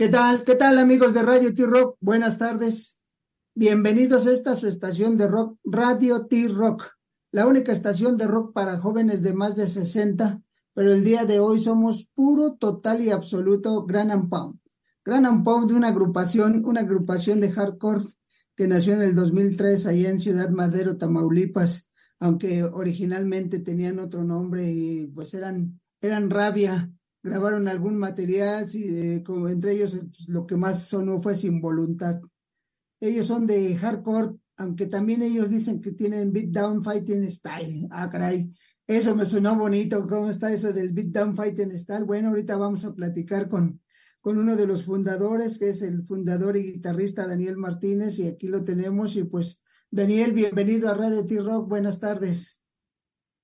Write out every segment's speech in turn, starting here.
¿Qué tal? ¿Qué tal amigos de Radio T-Rock? Buenas tardes. Bienvenidos a esta su estación de rock, Radio T-Rock, la única estación de rock para jóvenes de más de 60, pero el día de hoy somos puro, total y absoluto Gran and Pound. Gran and Pound de una agrupación, una agrupación de hardcore que nació en el 2003 allá en Ciudad Madero, Tamaulipas, aunque originalmente tenían otro nombre y pues eran, eran Rabia, grabaron algún material, sí, como entre ellos pues, lo que más sonó fue Sin Voluntad. Ellos son de hardcore, aunque también ellos dicen que tienen beat down fighting style. Ah, caray, eso me sonó bonito. ¿Cómo está eso del beat down fighting style? Bueno, ahorita vamos a platicar con, con uno de los fundadores, que es el fundador y guitarrista Daniel Martínez, y aquí lo tenemos. Y pues, Daniel, bienvenido a Radio T-Rock. Buenas tardes.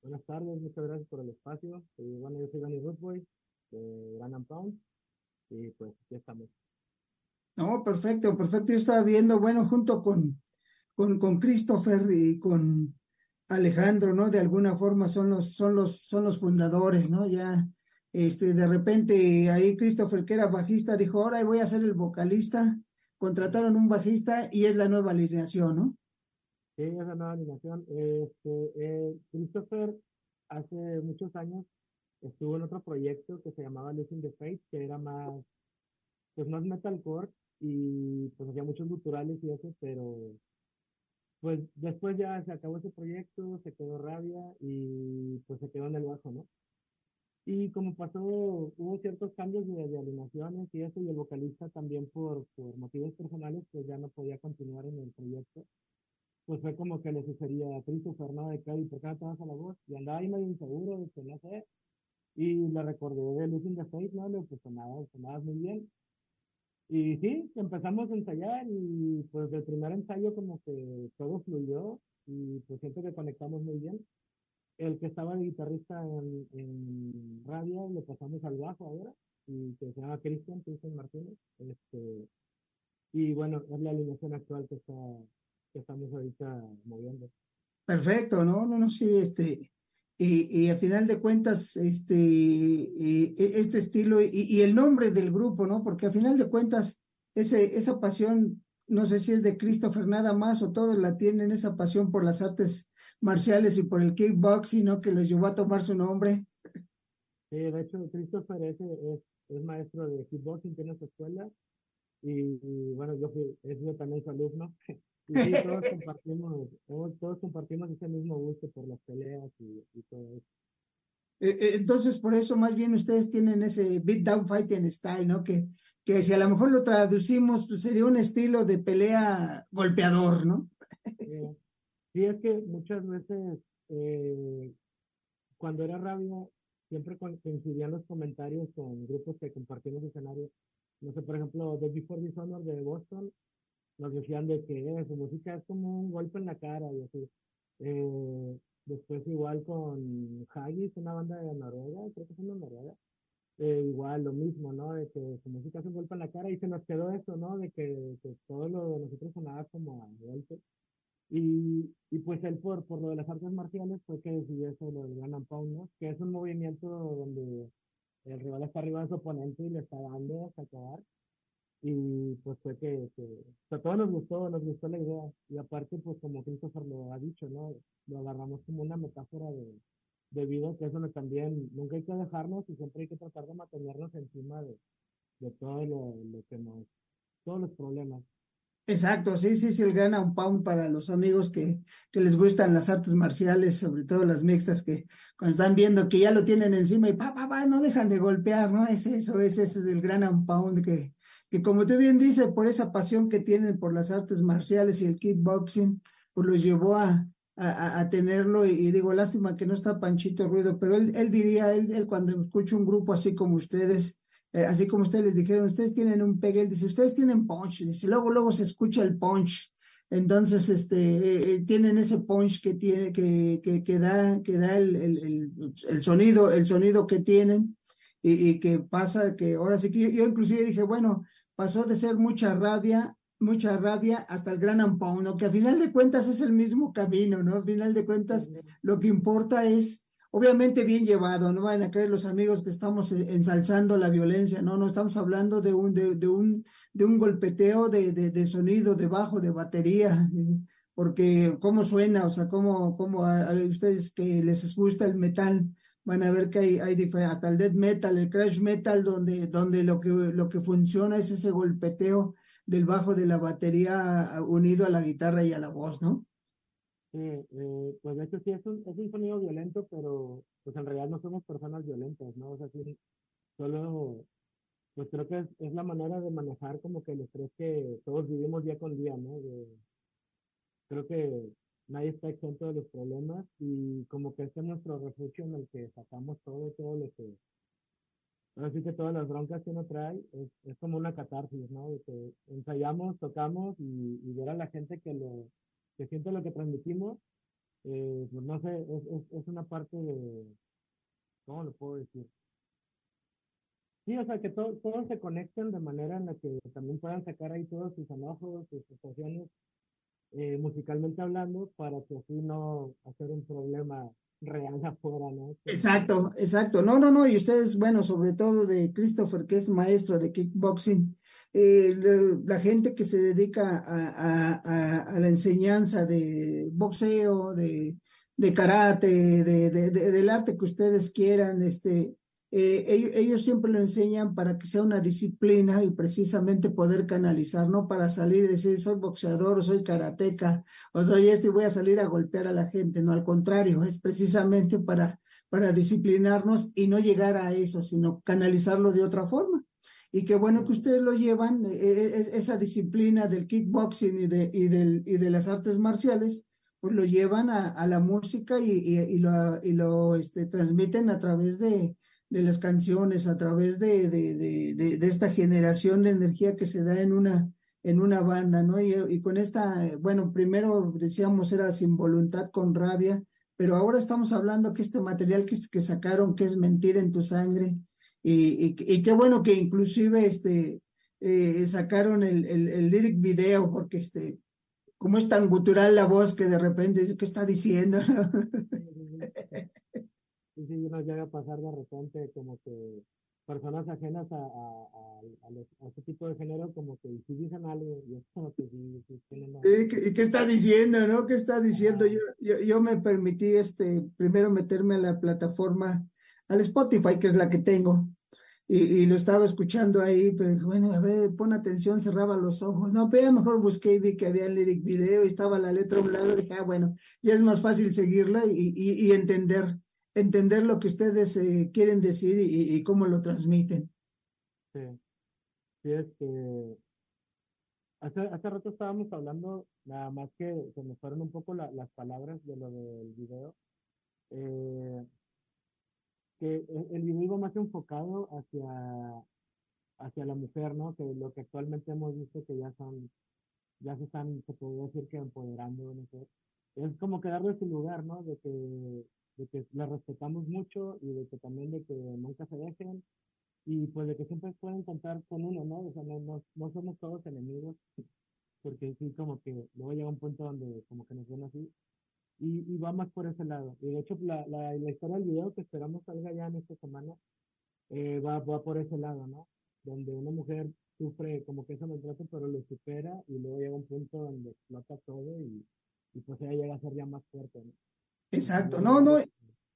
Buenas tardes, muchas gracias por el espacio. Eh, bueno, yo soy Daniel Rootboy de Gran Pound. Y pues ya estamos. No, perfecto, perfecto. Yo estaba viendo, bueno, junto con, con, con Christopher y con Alejandro, ¿no? De alguna forma son los, son los, son los fundadores, ¿no? Ya, este, de repente ahí Christopher, que era bajista, dijo, ahora voy a ser el vocalista. Contrataron un bajista y es la nueva alineación, ¿no? Sí, es la nueva alineación. Este, eh, Christopher hace muchos años estuvo en otro proyecto que se llamaba Losing the Faith, que era más, pues más metalcore y pues hacía muchos culturales y eso, pero pues después ya se acabó ese proyecto, se quedó rabia y pues se quedó en el bajo, ¿no? Y como pasó, hubo ciertos cambios de, de alineaciones y eso, y el vocalista también por, por motivos personales, pues ya no podía continuar en el proyecto. Pues fue como que le sucedía a Christopher, ¿no? De que, ¿por qué no te vas a la voz? Y andaba ahí medio inseguro, de que no sé, y la recordé de Losing the Faith, ¿no? Le pues sonaba, sonaba muy bien. Y sí, empezamos a ensayar y pues del primer ensayo como que todo fluyó y pues siento que conectamos muy bien. El que estaba de guitarrista en, en radio le pasamos al bajo ahora y que se llama Cristian, Cristian Martínez. Este, y bueno, es la alineación actual que, está, que estamos ahorita moviendo. Perfecto, ¿no? No, no, sí, este, y, y a final de cuentas, este, e, este estilo y, el nombre del grupo, ¿no? Porque a final de cuentas, ese, esa pasión, no sé si es de Christopher nada más o todos la tienen, esa pasión por las artes marciales y por el kickboxing, ¿no? Que los llevó a tomar su nombre. Sí, de hecho, Christopher es, es, es maestro de kickboxing, tiene su escuela. Y, bueno, yo, fui, yo también su alumno. Y sí, todos compartimos, todos compartimos ese mismo gusto por las peleas y, y todo eso. Eh, eh, entonces, por eso más bien ustedes tienen ese beat down fighting style, ¿no? Que, que si a lo mejor lo traducimos, pues sería un estilo de pelea golpeador, ¿no? Sí, es que muchas veces eh, cuando era rabia, siempre coincidían los comentarios con grupos que compartimos escenario. No sé, por ejemplo, The Before Dishonor de Boston nos decían de que eh, su música es como un golpe en la cara y así. Eh, después igual con Haggis, una banda de Noruega, creo que es una Noruega, eh, igual lo mismo, ¿no? De que su música es un golpe en la cara y se nos quedó eso, ¿no? De que, que todo lo de nosotros sonaba como a golpe. Y, y pues él por, por lo de las artes marciales fue que decidió eso, lo del Gran Pound, ¿no? Que es un movimiento donde el rival está arriba de su oponente y le está dando hasta acabar y pues fue que, que a todos nos gustó, nos gustó la idea y aparte pues como Christopher lo ha dicho, ¿no? Lo agarramos como una metáfora de, de vida que es donde también nunca hay que dejarnos y siempre hay que tratar de mantenernos encima de, de todo lo, lo, que nos, todos los problemas. Exacto, sí, sí, sí, el gran un pound para los amigos que, que les gustan las artes marciales, sobre todo las mixtas, que cuando están viendo que ya lo tienen encima y pa, pa, pa, no dejan de golpear, ¿no? Es eso, ese, ese es el gran un pound que, que como te bien dice, por esa pasión que tienen por las artes marciales y el kickboxing, pues los llevó a, a, tenerlo y, digo, lástima que no está Panchito Ruido, pero él, él diría, él, él cuando escucha un grupo así como ustedes, eh, así como ustedes les dijeron, ustedes tienen un pegue, él dice, ustedes tienen punch, dice, luego, luego se escucha el punch, entonces, este, eh, eh, tienen ese punch que tiene, que, que, que da, que da el, el, el, el, sonido, el sonido que tienen, y, y, que pasa que ahora sí que yo, yo, inclusive dije, bueno, pasó de ser mucha rabia, mucha rabia hasta el gran ampón, ¿no? que a final de cuentas es el mismo camino, ¿no? A final de cuentas lo que importa es, obviamente bien llevado, no van a creer los amigos que estamos eh, ensalzando la violencia, no, no estamos hablando de un, de, de un, de un golpeteo de, de, de, sonido, de bajo, de batería, porque cómo suena, o sea, cómo, cómo a, a, ustedes que les gusta el metal, van a ver que hay, hay hasta el death metal, el crash metal, donde, donde lo que, lo que funciona es ese golpeteo del bajo de la batería unido a la guitarra y a la voz, ¿no? Sí, eh, pues de hecho sí es un, es un sonido violento, pero pues en realidad no somos personas violentas, ¿no? O sea, sí, solo, pues creo que es, es la manera de manejar como que el estrés que todos vivimos día con día, ¿no? De, creo que nadie está exento de los problemas y como que este es nuestro refugio en el que sacamos todo, todo lo que, así que todas las broncas que uno trae es, es como una catarsis, ¿no? De que ensayamos, tocamos y, y ver a la gente que lo, que siento lo que transmitimos, eh, pues no sé, es, es, es, una parte de, ¿cómo lo puedo decir? Sí, o sea, que to, todos se conecten de manera en la que también puedan sacar ahí todos sus enojos, sus situaciones, eh, musicalmente hablando, para que así no hacer un problema real afuera, ¿no? Exacto, exacto. No, no, no, y ustedes, bueno, sobre todo de Christopher, que es maestro de kickboxing, eh, la, gente que se dedica a, a, a, la enseñanza de boxeo, de, de karate, de, de, del arte que ustedes quieran, este, eh, ellos, ellos, siempre lo enseñan para que sea una disciplina y precisamente poder canalizar, no para salir y decir soy boxeador, soy karateca, o soy este y voy a salir a golpear a la gente, no, al contrario, es precisamente para, para disciplinarnos y no llegar a eso, sino canalizarlo de otra forma. Y qué bueno que ustedes lo llevan, eh, eh, esa disciplina del kickboxing y de, y del, y de las artes marciales, pues lo llevan a, a la música y, y, y, lo, y lo este, transmiten a través de, de las canciones, a través de, de, de, de, esta generación de energía que se da en una, en una banda, ¿no? Y, y con esta, bueno, primero decíamos era sin voluntad, con rabia, pero ahora estamos hablando que este material que, que sacaron, que es mentir en tu sangre, y, y, qué bueno que inclusive este, eh, sacaron el, el, lyric video, porque este, como es tan gutural la voz que de repente ¿qué está diciendo? Nos llega a pasar de repente como que personas ajenas a, a, a, los, a este tipo de género como que si dicen algo y es como que sí, sí tienen ¿Y qué está diciendo, no? ¿Qué está diciendo? Yo, yo, yo me permití este primero meterme a la plataforma, al Spotify, que es la que tengo, y, y, lo estaba escuchando ahí, pero dije, bueno, a ver, pon atención, cerraba los ojos. No, pero ya mejor busqué y vi que había el lyric video y estaba la letra a un lado, dije, ah, bueno, ya es más fácil seguirla y, y, y entender, entender lo que ustedes eh, quieren decir y, cómo lo transmiten. Sí, sí, es que hace, hace rato estábamos hablando, nada más que se me fueron un poco la, las palabras de lo del video. Eh, que el video iba más enfocado hacia, hacia la mujer, ¿no? Que lo que actualmente hemos visto que ya son, ya se están, se podría decir que empoderando, no. Es como que darle su lugar, ¿no? De que, de que la respetamos mucho y de que también de que nunca se dejen y pues de que siempre pueden contar con uno, ¿no? O sea, no, no, no somos todos enemigos, porque sí, como que luego llega un punto donde como que nos ven así, y, y, va más por ese lado. Y de hecho, la, la, la, historia del video que esperamos salga ya en esta semana eh, va, va por ese lado, ¿no? Donde una mujer sufre como que ese maltrato, pero lo supera y luego llega un punto donde explota todo y, y pues ella llega a ser ya más fuerte, ¿no? Exacto, no, no, eh,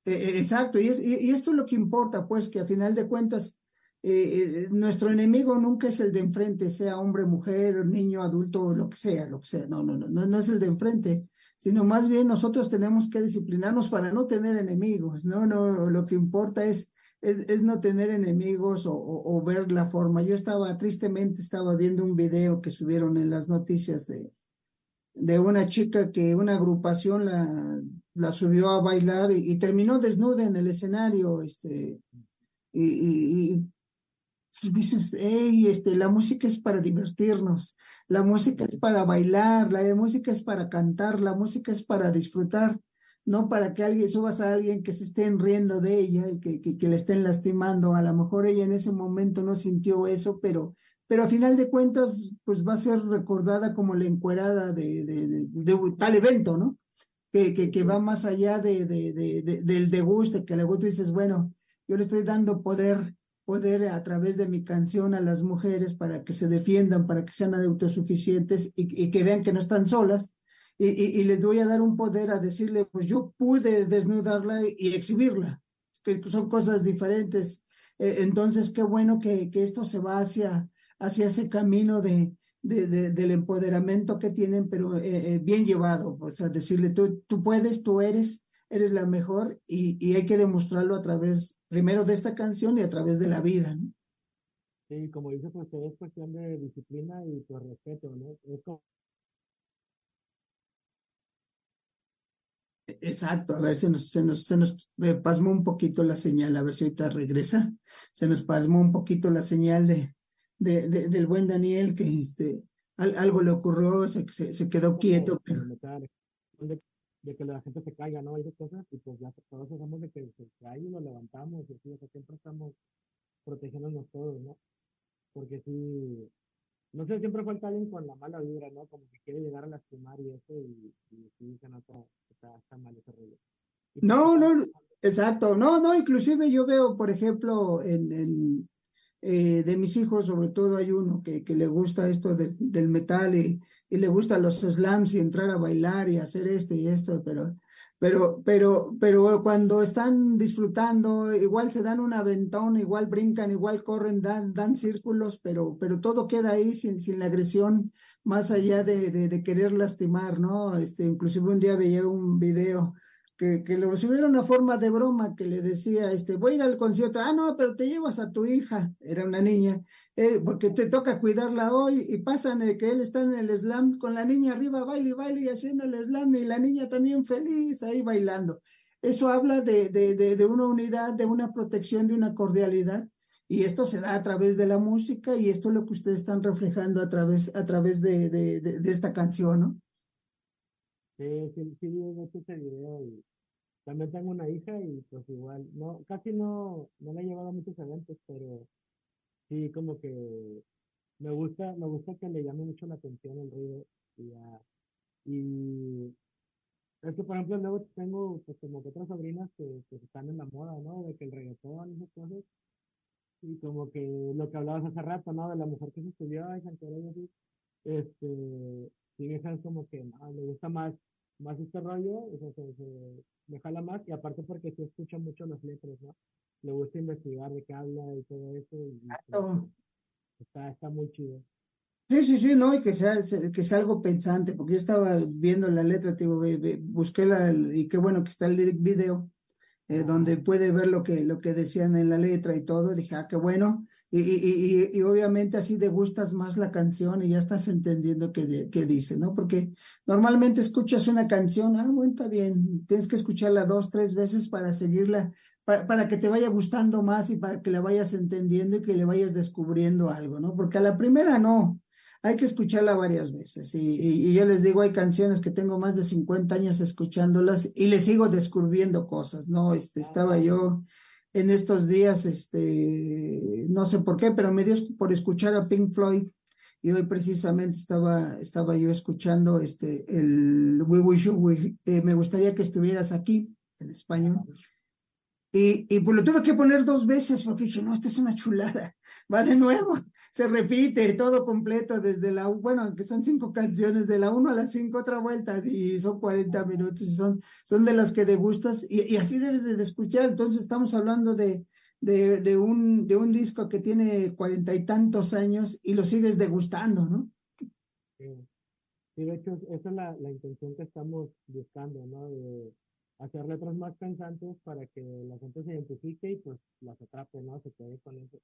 exacto, y, es, y, esto es lo que importa, pues que a final de cuentas eh, nuestro enemigo nunca es el de enfrente, sea hombre, mujer, niño, adulto, lo que sea, lo que sea, no, no, no, no es el de enfrente, sino más bien nosotros tenemos que disciplinarnos para no tener enemigos, no, no, lo que importa es, es, no tener enemigos o, o, ver la forma. Yo estaba, tristemente, estaba viendo un video que subieron en las noticias de, de una chica que una agrupación la, la subió a bailar y, terminó desnuda en el escenario, este, y, y, dices, hey, este, la música es para divertirnos, la música es para bailar, la música es para cantar, la música es para disfrutar, no para que alguien subas a alguien que se estén riendo de ella y que, que, que le estén lastimando. A lo mejor ella en ese momento no sintió eso, pero, pero a final de cuentas, pues va a ser recordada como la encuerada de, de, tal evento, ¿no? que, que, va más allá de, de, de, del deguste, que luego tú dices, bueno, yo le estoy dando poder, poder a través de mi canción a las mujeres para que se defiendan, para que sean autosuficientes y, que vean que no están solas. Y, y, y, les voy a dar un poder a decirle, pues yo pude desnudarla y exhibirla, que son cosas diferentes. Eh, entonces, qué bueno que, que esto se va hacia, hacia ese camino de, de, de, del empoderamiento que tienen, pero eh, eh, bien llevado, o sea, decirle, tú, tú puedes, tú eres, eres la mejor y, y, hay que demostrarlo a través, primero de esta canción y a través de la vida, ¿no? Sí, como dice, pues es cuestión de disciplina y pues, respeto, ¿no? Es como... Exacto, a ver, se nos, se nos, se nos pasmó un poquito la señal, a ver si ahorita regresa, se nos pasmó un poquito la señal de, de, de, del buen Daniel, que este, al, algo le ocurrió, se, se, se quedó quieto, pero... De, de, que la gente se caiga, ¿no? Hay cosas, y pues ya todos sabemos de que se cae y lo levantamos, y así, o sea, siempre estamos protegiéndonos todos, ¿no? Porque si, no sé, siempre falta alguien con la mala vibra, ¿no? Como que quiere llegar a lastimar y eso, y, y, y dicen, no, está, está mal ese rollo. No, no, exacto, no, no, inclusive yo veo, por ejemplo, en, en eh, de mis hijos, sobre todo hay uno que, que le gusta esto de, del metal y, y, le gusta los slams y entrar a bailar y hacer esto y esto, pero, pero, pero, pero cuando están disfrutando, igual se dan un aventón, igual brincan, igual corren, dan, dan círculos, pero, pero todo queda ahí sin, sin la agresión más allá de, de, de querer lastimar, ¿no? Este, inclusive un día veía un video que, lo subiera una forma de broma que le decía, este, voy a ir al concierto, ah, no, pero te llevas a tu hija, era una niña, eh, porque te toca cuidarla hoy y pasan eh, que él está en el slam con la niña arriba, baile, baile y haciendo el slam y la niña también feliz ahí bailando. Eso habla de, de, de, de una unidad, de una protección, de una cordialidad. Y esto se da a través de la música y esto es lo que ustedes están reflejando a través, a través de, de, esta canción, ¿no? Sí, sí, sí, video y también tengo una hija y pues igual, no, casi no, no la he llevado a muchos eventos, pero sí como que me gusta, me gusta que le llame mucho la atención el ruido y, y es que por ejemplo luego tengo pues como que otras sobrinas que, que están en la moda, ¿no? De que el reggaetón y esas cosas, y como que lo que hablabas hace rato, ¿no? De la mujer que se estudió, ay, y así, este, hija es como que no, le gusta más más este rollo, o sea, se, se, me jala más, y aparte porque se escucha mucho las letras, ¿no? Le gusta investigar de qué habla y todo eso, y, claro. está, está muy chido. Sí, sí, sí, no, y que sea, que sea algo pensante, porque yo estaba viendo la letra, digo, busqué la, y qué bueno que está el lyric video, eh, donde puede ver lo que, lo que decían en la letra y todo, dije, ah, qué bueno, y, y, y, y, obviamente así degustas más la canción y ya estás entendiendo qué, qué dice, ¿no? Porque normalmente escuchas una canción, ah, bueno, está bien, tienes que escucharla dos, tres veces para seguirla, para, para, que te vaya gustando más y para que la vayas entendiendo y que le vayas descubriendo algo, ¿no? Porque a la primera no, hay que escucharla varias veces. Y, y, y, yo les digo, hay canciones que tengo más de 50 años escuchándolas y les sigo descubriendo cosas, ¿no? Este, estaba yo en estos días, este, no sé por qué, pero me dio por escuchar a Pink Floyd y hoy precisamente estaba, estaba yo escuchando este, el We Wish You, we, eh, me gustaría que estuvieras aquí en español. Y, y pues lo tuve que poner dos veces porque dije, no, esta es una chulada. Va de nuevo, se repite todo completo desde la, bueno, que son cinco canciones, de la uno a la cinco, otra vuelta, y son 40 minutos, y son, son de las que degustas, y, y así debes de escuchar. Entonces estamos hablando de, de, de, un, de un disco que tiene cuarenta y tantos años y lo sigues degustando, ¿no? Sí, sí de hecho, esa es la, la intención que estamos buscando, ¿no? Hacer letras más pensantes para que la gente se identifique y pues las atrape, ¿no? Se quede con eso.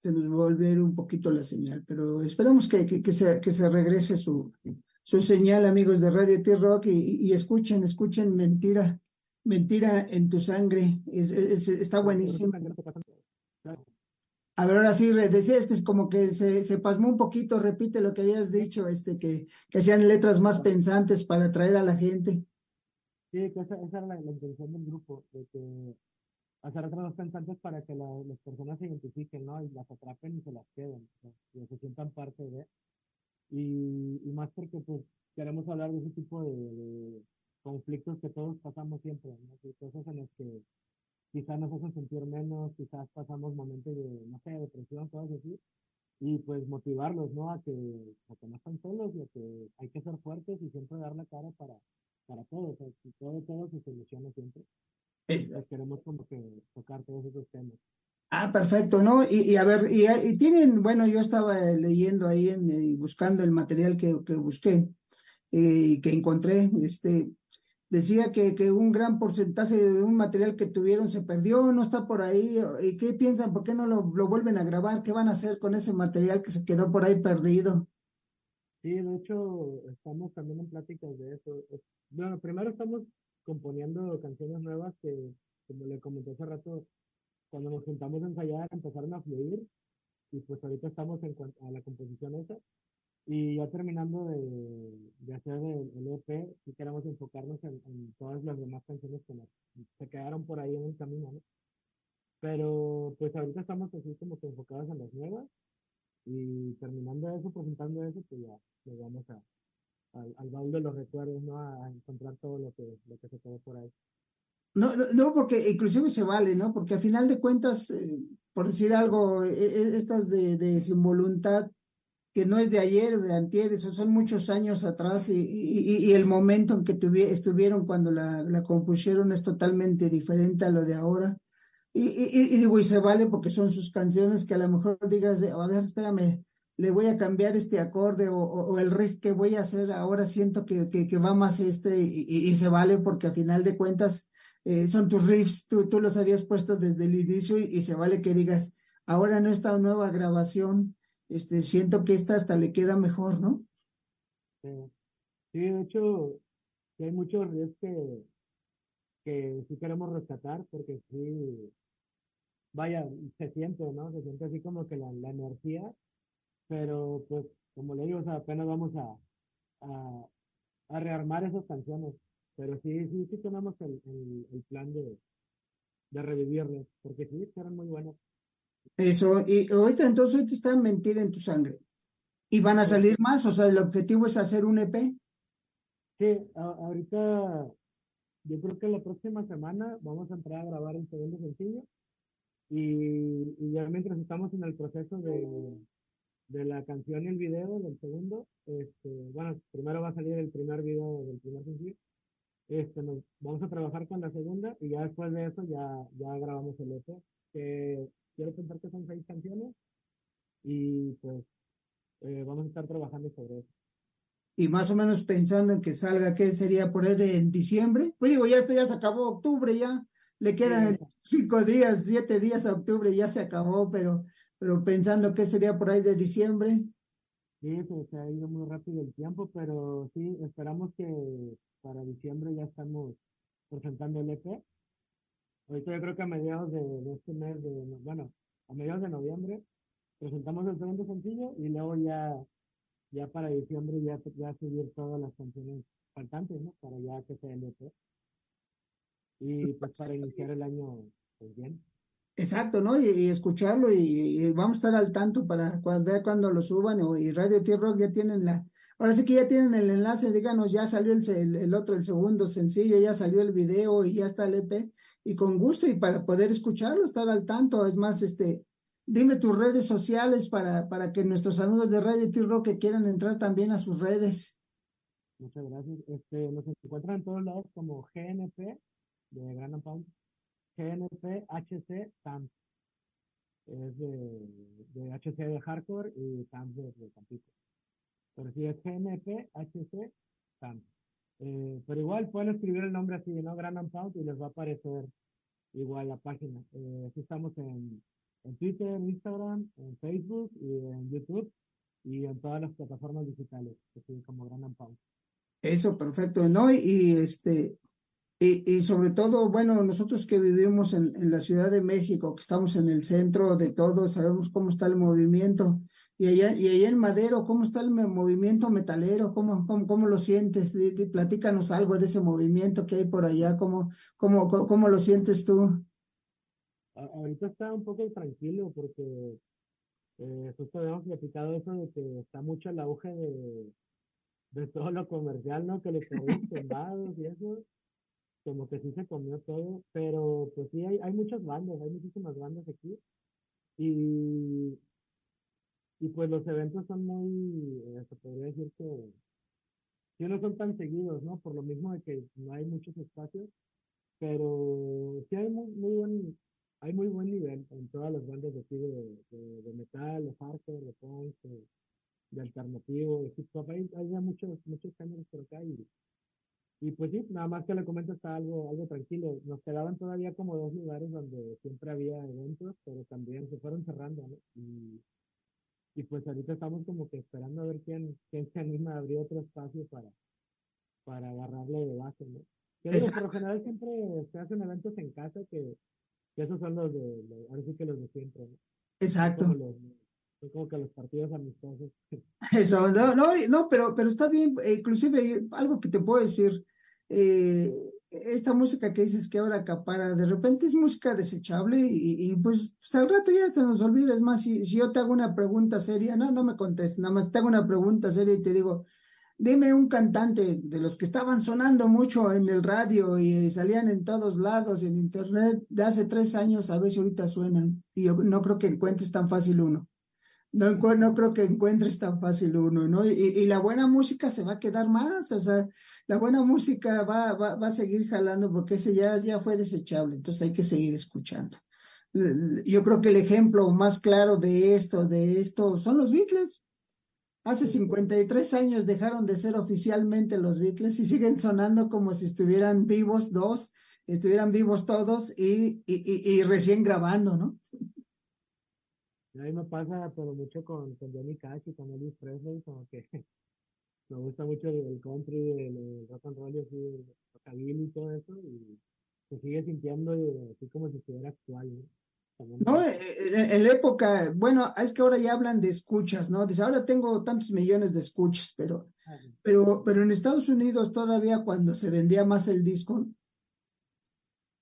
Se nos va a volver un poquito la señal, pero esperamos que, que, que, se, que se regrese su, su señal, amigos de Radio T-Rock, y, y, escuchen, escuchen Mentira, Mentira en tu sangre. Es, es, está buenísimo. A ver, ahora sí, decías que es como que se, se pasmó un poquito, repite lo que habías dicho, este, que, que hacían letras más pensantes para atraer a la gente. Sí, que esa, esa era la, intención del grupo, de que hacer letras más pensantes para que la, las personas se identifiquen, ¿no? Y las atrapen y se las queden, ¿no? y se sientan parte de. y, y más porque pues queremos hablar de ese tipo de, conflictos que todos pasamos siempre, ¿no? cosas en las que quizás nos hacen sentir menos, quizás pasamos momentos de, no sé, depresión, cosas así, y pues motivarlos, ¿no? A que, a que no están solos y a que hay que ser fuertes y siempre dar la cara para, para todos, o sea, todo, todo se soluciona siempre. Es... Pues queremos como que tocar todos esos temas. Ah, perfecto, ¿no? Y, y a ver, y, y, tienen, bueno, yo estaba leyendo ahí, en, eh, buscando el material que, que busqué y eh, que encontré, este, decía que, que un gran porcentaje de un material que tuvieron se perdió, no está por ahí. ¿Y qué piensan? ¿Por qué no lo, lo vuelven a grabar? ¿Qué van a hacer con ese material que se quedó por ahí perdido? Sí, de hecho, estamos también en pláticas de eso. Bueno, primero estamos componiendo canciones nuevas que, como le comenté hace rato, cuando nos juntamos a ensayar empezaron a fluir y pues ahorita estamos en a la composición esa y ya terminando de, de hacer el, el, EP, sí queremos enfocarnos en, en, todas las demás canciones que nos, se quedaron por ahí en el camino, ¿no? Pero pues ahorita estamos así como que enfocados en las nuevas y terminando eso, presentando eso, pues ya nos vamos a, al, al baúl de los recuerdos, ¿no? A encontrar todo lo que, lo que se quedó por ahí. No, no, porque inclusive se vale, ¿no? Porque al final de cuentas, eh, por decir algo, e, e, estas de, de sin voluntad, que no es de ayer, de antier, eso son muchos años atrás y, el momento en que estuvieron cuando la, compusieron es totalmente diferente a lo de ahora. Y, digo, y se vale porque son sus canciones que a lo mejor digas, a ver, espérame, le voy a cambiar este acorde o, o, el riff que voy a hacer, ahora siento que, que, va más este y, se vale porque a final de cuentas eh, son tus riffs, tú, tú los habías puesto desde el inicio y, se vale que digas, ahora no esta nueva grabación, este, siento que esta hasta le queda mejor, ¿no? Sí, de hecho, hay muchos riffs que, que sí queremos rescatar porque sí, vaya, se siente, ¿no? Se siente así como que la, la energía, pero pues, como le digo, apenas vamos a, a, rearmar esas canciones. Pero sí, sí, sí tenemos el, el, plan de, de revivirlos, porque sí, eran muy buenos. Eso, y ahorita entonces ahorita está mentir en tu sangre. ¿Y van a salir más? O sea, el objetivo es hacer un EP. Sí, ahorita yo creo que la próxima semana vamos a entrar a grabar el segundo sencillo. Y, y ya mientras estamos en el proceso de, de la canción y el video del segundo, este, bueno, primero va a salir el primer video del primer sencillo este, nos, vamos a trabajar con la segunda y ya después de eso ya, ya grabamos el EP. Que quiero pensar que son seis canciones y pues eh, vamos a estar trabajando sobre eso. Y más o menos pensando en que salga, ¿qué sería por ahí de, en diciembre? Pues digo, ya esto ya se acabó octubre, ya le quedan cinco días, siete días a octubre, ya se acabó, pero, pero pensando qué sería por ahí de diciembre. Sí, se ha ido muy rápido el tiempo, pero sí, esperamos que para diciembre ya estamos presentando el EP. Ahorita yo creo que a mediados de, este mes, de, bueno, a mediados de noviembre, presentamos el segundo sencillo y luego ya, ya para diciembre ya, ya subir todas las canciones faltantes, ¿no? Para ya que sea el EP. Y pues para iniciar el año, pues bien. Exacto, ¿no? Y, escucharlo y, vamos a estar al tanto para ver cuando lo suban y Radio T-Rock ya tienen la, Ahora sí que ya tienen el enlace, díganos, ya salió el, el, otro, el segundo sencillo, ya salió el video y ya está el EP, y con gusto y para poder escucharlo, estar al tanto. Es más, este, dime tus redes sociales para, para que nuestros amigos de Radio T-Rock que quieran entrar también a sus redes. Muchas gracias. Este, nos encuentran en todos lados como GNP de Gran Pound, GNP HC TAM. Es de, de HC de Hardcore y TAM de, de Tampico pero si es GNP, HC, TAM. Eh, pero igual pueden escribir el nombre así, ¿no? Grand Pound y les va a aparecer igual la página. Eh, aquí estamos en, en Twitter, Instagram, en Facebook y en YouTube y en todas las plataformas digitales, así como Grand Pound. Eso, perfecto, ¿no? Y, este, y, y, sobre todo, bueno, nosotros que vivimos en, en, la Ciudad de México, que estamos en el centro de todo, sabemos cómo está el movimiento. Y allá, y allá en Madero, ¿cómo está el movimiento metalero? ¿Cómo, cómo, cómo lo sientes? platícanos algo de ese movimiento que hay por allá. ¿Cómo, cómo, cómo lo sientes tú? Ahorita está un poco tranquilo porque Eh, justo habíamos platicado eso de que está mucho el auge de, de todo lo comercial, ¿no? Que los corridos tumbados y eso, como que sí se comió todo, pero pues sí, hay, hay muchas bandas, hay muchísimas bandas aquí. Y, y pues los eventos son muy, eh, se podría decir que, que no son tan seguidos, ¿no? Por lo mismo de que no hay muchos espacios, pero sí hay muy, muy buen, hay muy buen nivel en todas las bandas de aquí de, de, metal, de hardcore, de punk, de, alternativo, de hip hop. Hay, hay muchos, muchos géneros por acá y, y pues sí, nada más que le comento está algo, algo tranquilo. Nos quedaban todavía como dos lugares donde siempre había eventos, pero también se fueron cerrando, ¿no? Y, y pues ahorita estamos como que esperando a ver quién, quién se anima a abrir otro espacio para, para agarrarle de base, ¿no? Que digo, por lo general siempre se hacen eventos en casa que esos son los de, ahora sí que los de siempre. ¿no? Exacto. Son como, los, como que los partidos amistosos. Eso, no, no, no, pero, pero está bien, eh, inclusive algo que te puedo decir, eh, esta música que dices que ahora acapara, de repente es música desechable y, y pues, pues, al rato ya se nos olvida, es más, si, si, yo te hago una pregunta seria, no, no me contestes, nada más te hago una pregunta seria y te digo, Dime un cantante de los que estaban sonando mucho en el radio y salían en todos lados, en internet, de hace tres años, a ver si ahorita suenan. Y yo no creo que encuentres tan fácil uno. No, no creo que encuentres tan fácil uno, ¿no? Y, y, la buena música se va a quedar más, o sea, la buena música va, va, va a seguir jalando porque ese ya, ya fue desechable, entonces hay que seguir escuchando. Yo creo que el ejemplo más claro de esto, de esto, son los Beatles Hace 53 años dejaron de ser oficialmente los Beatles y siguen sonando como si estuvieran vivos dos, estuvieran vivos todos y, y, y, recién grabando, ¿no? A mí me pasa, pero mucho con, con Johnny Cash y con Elvis Presley, como que me gusta mucho el country, el, rock and roll, así, el rockabilly y todo eso, y se sigue sintiendo así como si estuviera actual, ¿no? No, eh, eh, en la época, bueno, es que ahora ya hablan de escuchas, ¿no? Dice, ahora tengo tantos millones de escuchas, pero, pero, pero en Estados Unidos todavía cuando se vendía más el disco,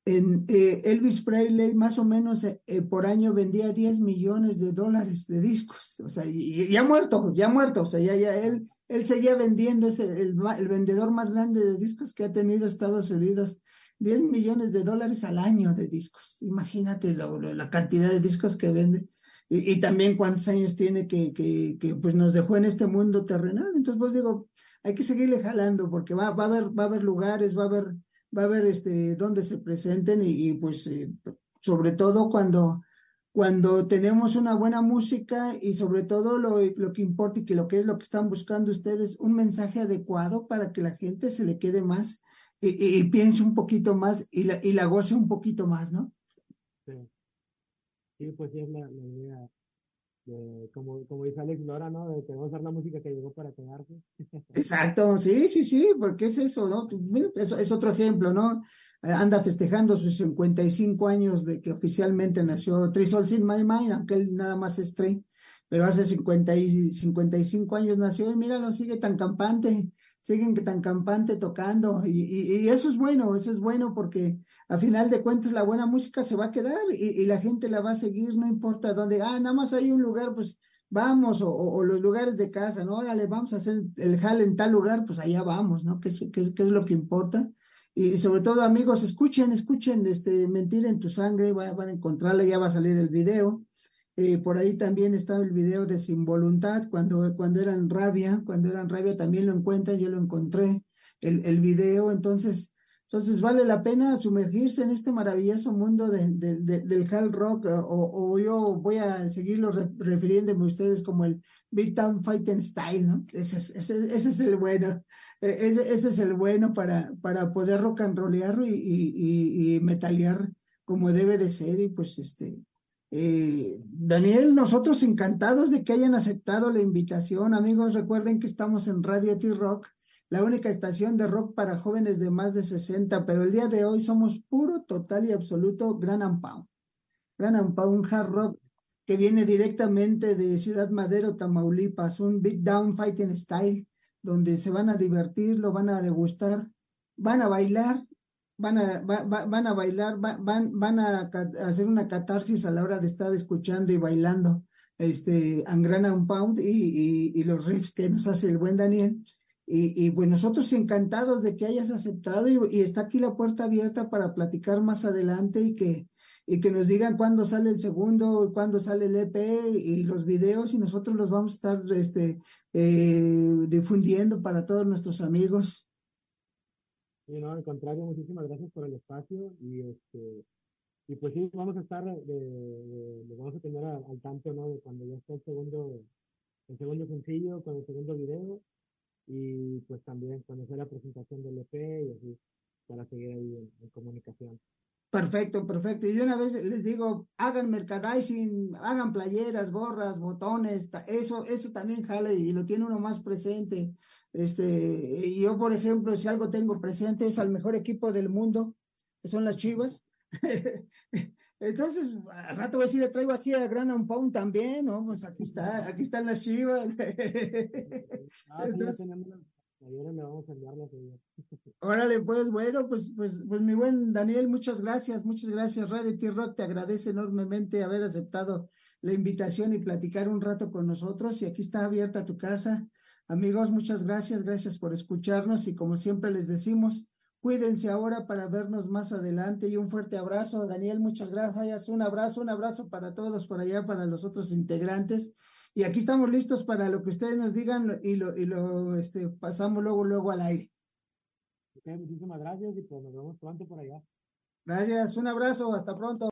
en eh, Elvis Presley más o menos por año vendía 10 millones de dólares de discos, o sea, y, ya muerto, ya muerto, o sea, ya, ya él, él seguía vendiendo, es el, vendedor más grande de discos que ha tenido Estados Unidos 10 millones de dólares al año de discos. Imagínate la, cantidad de discos que vende. Y, también cuántos años tiene que, que, que, pues nos dejó en este mundo terrenal. Entonces, pues digo, hay que seguirle jalando porque va, va a haber, va a haber lugares, va a haber, va a haber este, donde se presenten y, pues eh, sobre todo cuando, cuando tenemos una buena música y sobre todo lo, lo que importa y que lo que es lo que están buscando ustedes, un mensaje adecuado para que la gente se le quede más y, piense un poquito más y la, y la goce un poquito más, ¿no? Sí. Sí, pues es la, idea. Como, como dice Alex Lora, ¿no? De que vamos a hacer la música que llegó para quedarse. Exacto, sí, sí, sí, porque es eso, ¿no? Eso es otro ejemplo, ¿no? Anda festejando sus 55 años de que oficialmente nació Three Souls in My Mind, aunque él nada más es Trey, pero hace 50 y 55 años nació y mira, lo sigue tan campante siguen tan campante tocando y, y, eso es bueno, eso es bueno porque a final de cuentas la buena música se va a quedar y, y, la gente la va a seguir, no importa dónde, ah, nada más hay un lugar, pues vamos, o, o, los lugares de casa, ¿no? Órale, vamos a hacer el jale en tal lugar, pues allá vamos, ¿no? ¿Qué es, qué es, es lo que importa? Y sobre todo, amigos, escuchen, escuchen, este, Mentir en tu sangre, van, van a encontrarla, ya va a salir el video. Eh, por ahí también estaba el video de Sin Voluntad, cuando, cuando eran rabia, cuando eran rabia también lo encuentran, yo lo encontré, el, el video, entonces, entonces vale la pena sumergirse en este maravilloso mundo de, del hard rock, o, o, yo voy a seguirlo refiriéndome a ustedes como el Big Town Fighting Style, ¿no? Ese es, ese, es el bueno, e, ese, ese, es el bueno para, para poder rock and rollear y, y, y, y metalear como debe de ser, y pues este, eh, Daniel, nosotros encantados de que hayan aceptado la invitación. Amigos, recuerden que estamos en Radio T-Rock, la única estación de rock para jóvenes de más de 60, pero el día de hoy somos puro, total y absoluto Gran Ampao. Gran Ampao, un hard rock que viene directamente de Ciudad Madero, Tamaulipas, un beat down fighting style, donde se van a divertir, lo van a degustar, van a bailar van a, van a bailar, van, van a hacer una catarsis a la hora de estar escuchando y bailando este, Angrana un Pound y, y, los riffs que nos hace el buen Daniel. Y, y pues nosotros encantados de que hayas aceptado y, y, está aquí la puerta abierta para platicar más adelante y que, y que nos digan cuándo sale el segundo, cuándo sale el EP y los videos y nosotros los vamos a estar este, eh, difundiendo para todos nuestros amigos. Sí, no, al contrario, muchísimas gracias por el espacio y este y pues sí, vamos a estar, de, vamos a tener al, tanto, ¿no? De cuando ya esté el segundo, el segundo sencillo, con el segundo video y pues también cuando sea la presentación del EP y así, para seguir ahí en comunicación. Perfecto, perfecto. Y de una vez les digo, hagan merchandising, hagan playeras, gorras, botones, eso, eso también jale y lo tiene uno más presente. Este, yo, por ejemplo, si algo tengo presente es al mejor equipo del mundo, que son las Chivas. Entonces, al rato voy a decir, le traigo aquí a Gran Pound también, ¿no? Pues aquí está, aquí están las Chivas. Ah, Entonces, le vamos a enviar la Órale, pues bueno, pues, pues, pues mi buen Daniel, muchas gracias, muchas gracias. Radio T-Rock te agradece enormemente haber aceptado la invitación y platicar un rato con nosotros. Y aquí está abierta tu casa. Amigos, muchas gracias, gracias por escucharnos y como siempre les decimos, cuídense ahora para vernos más adelante y un fuerte abrazo. Daniel, muchas gracias. Un abrazo, un abrazo para todos por allá, para los otros integrantes y aquí estamos listos para lo que ustedes nos digan y lo, y lo este, pasamos luego, luego al aire. muchísimas gracias y pues nos vemos pronto por allá. Gracias, un abrazo, hasta pronto.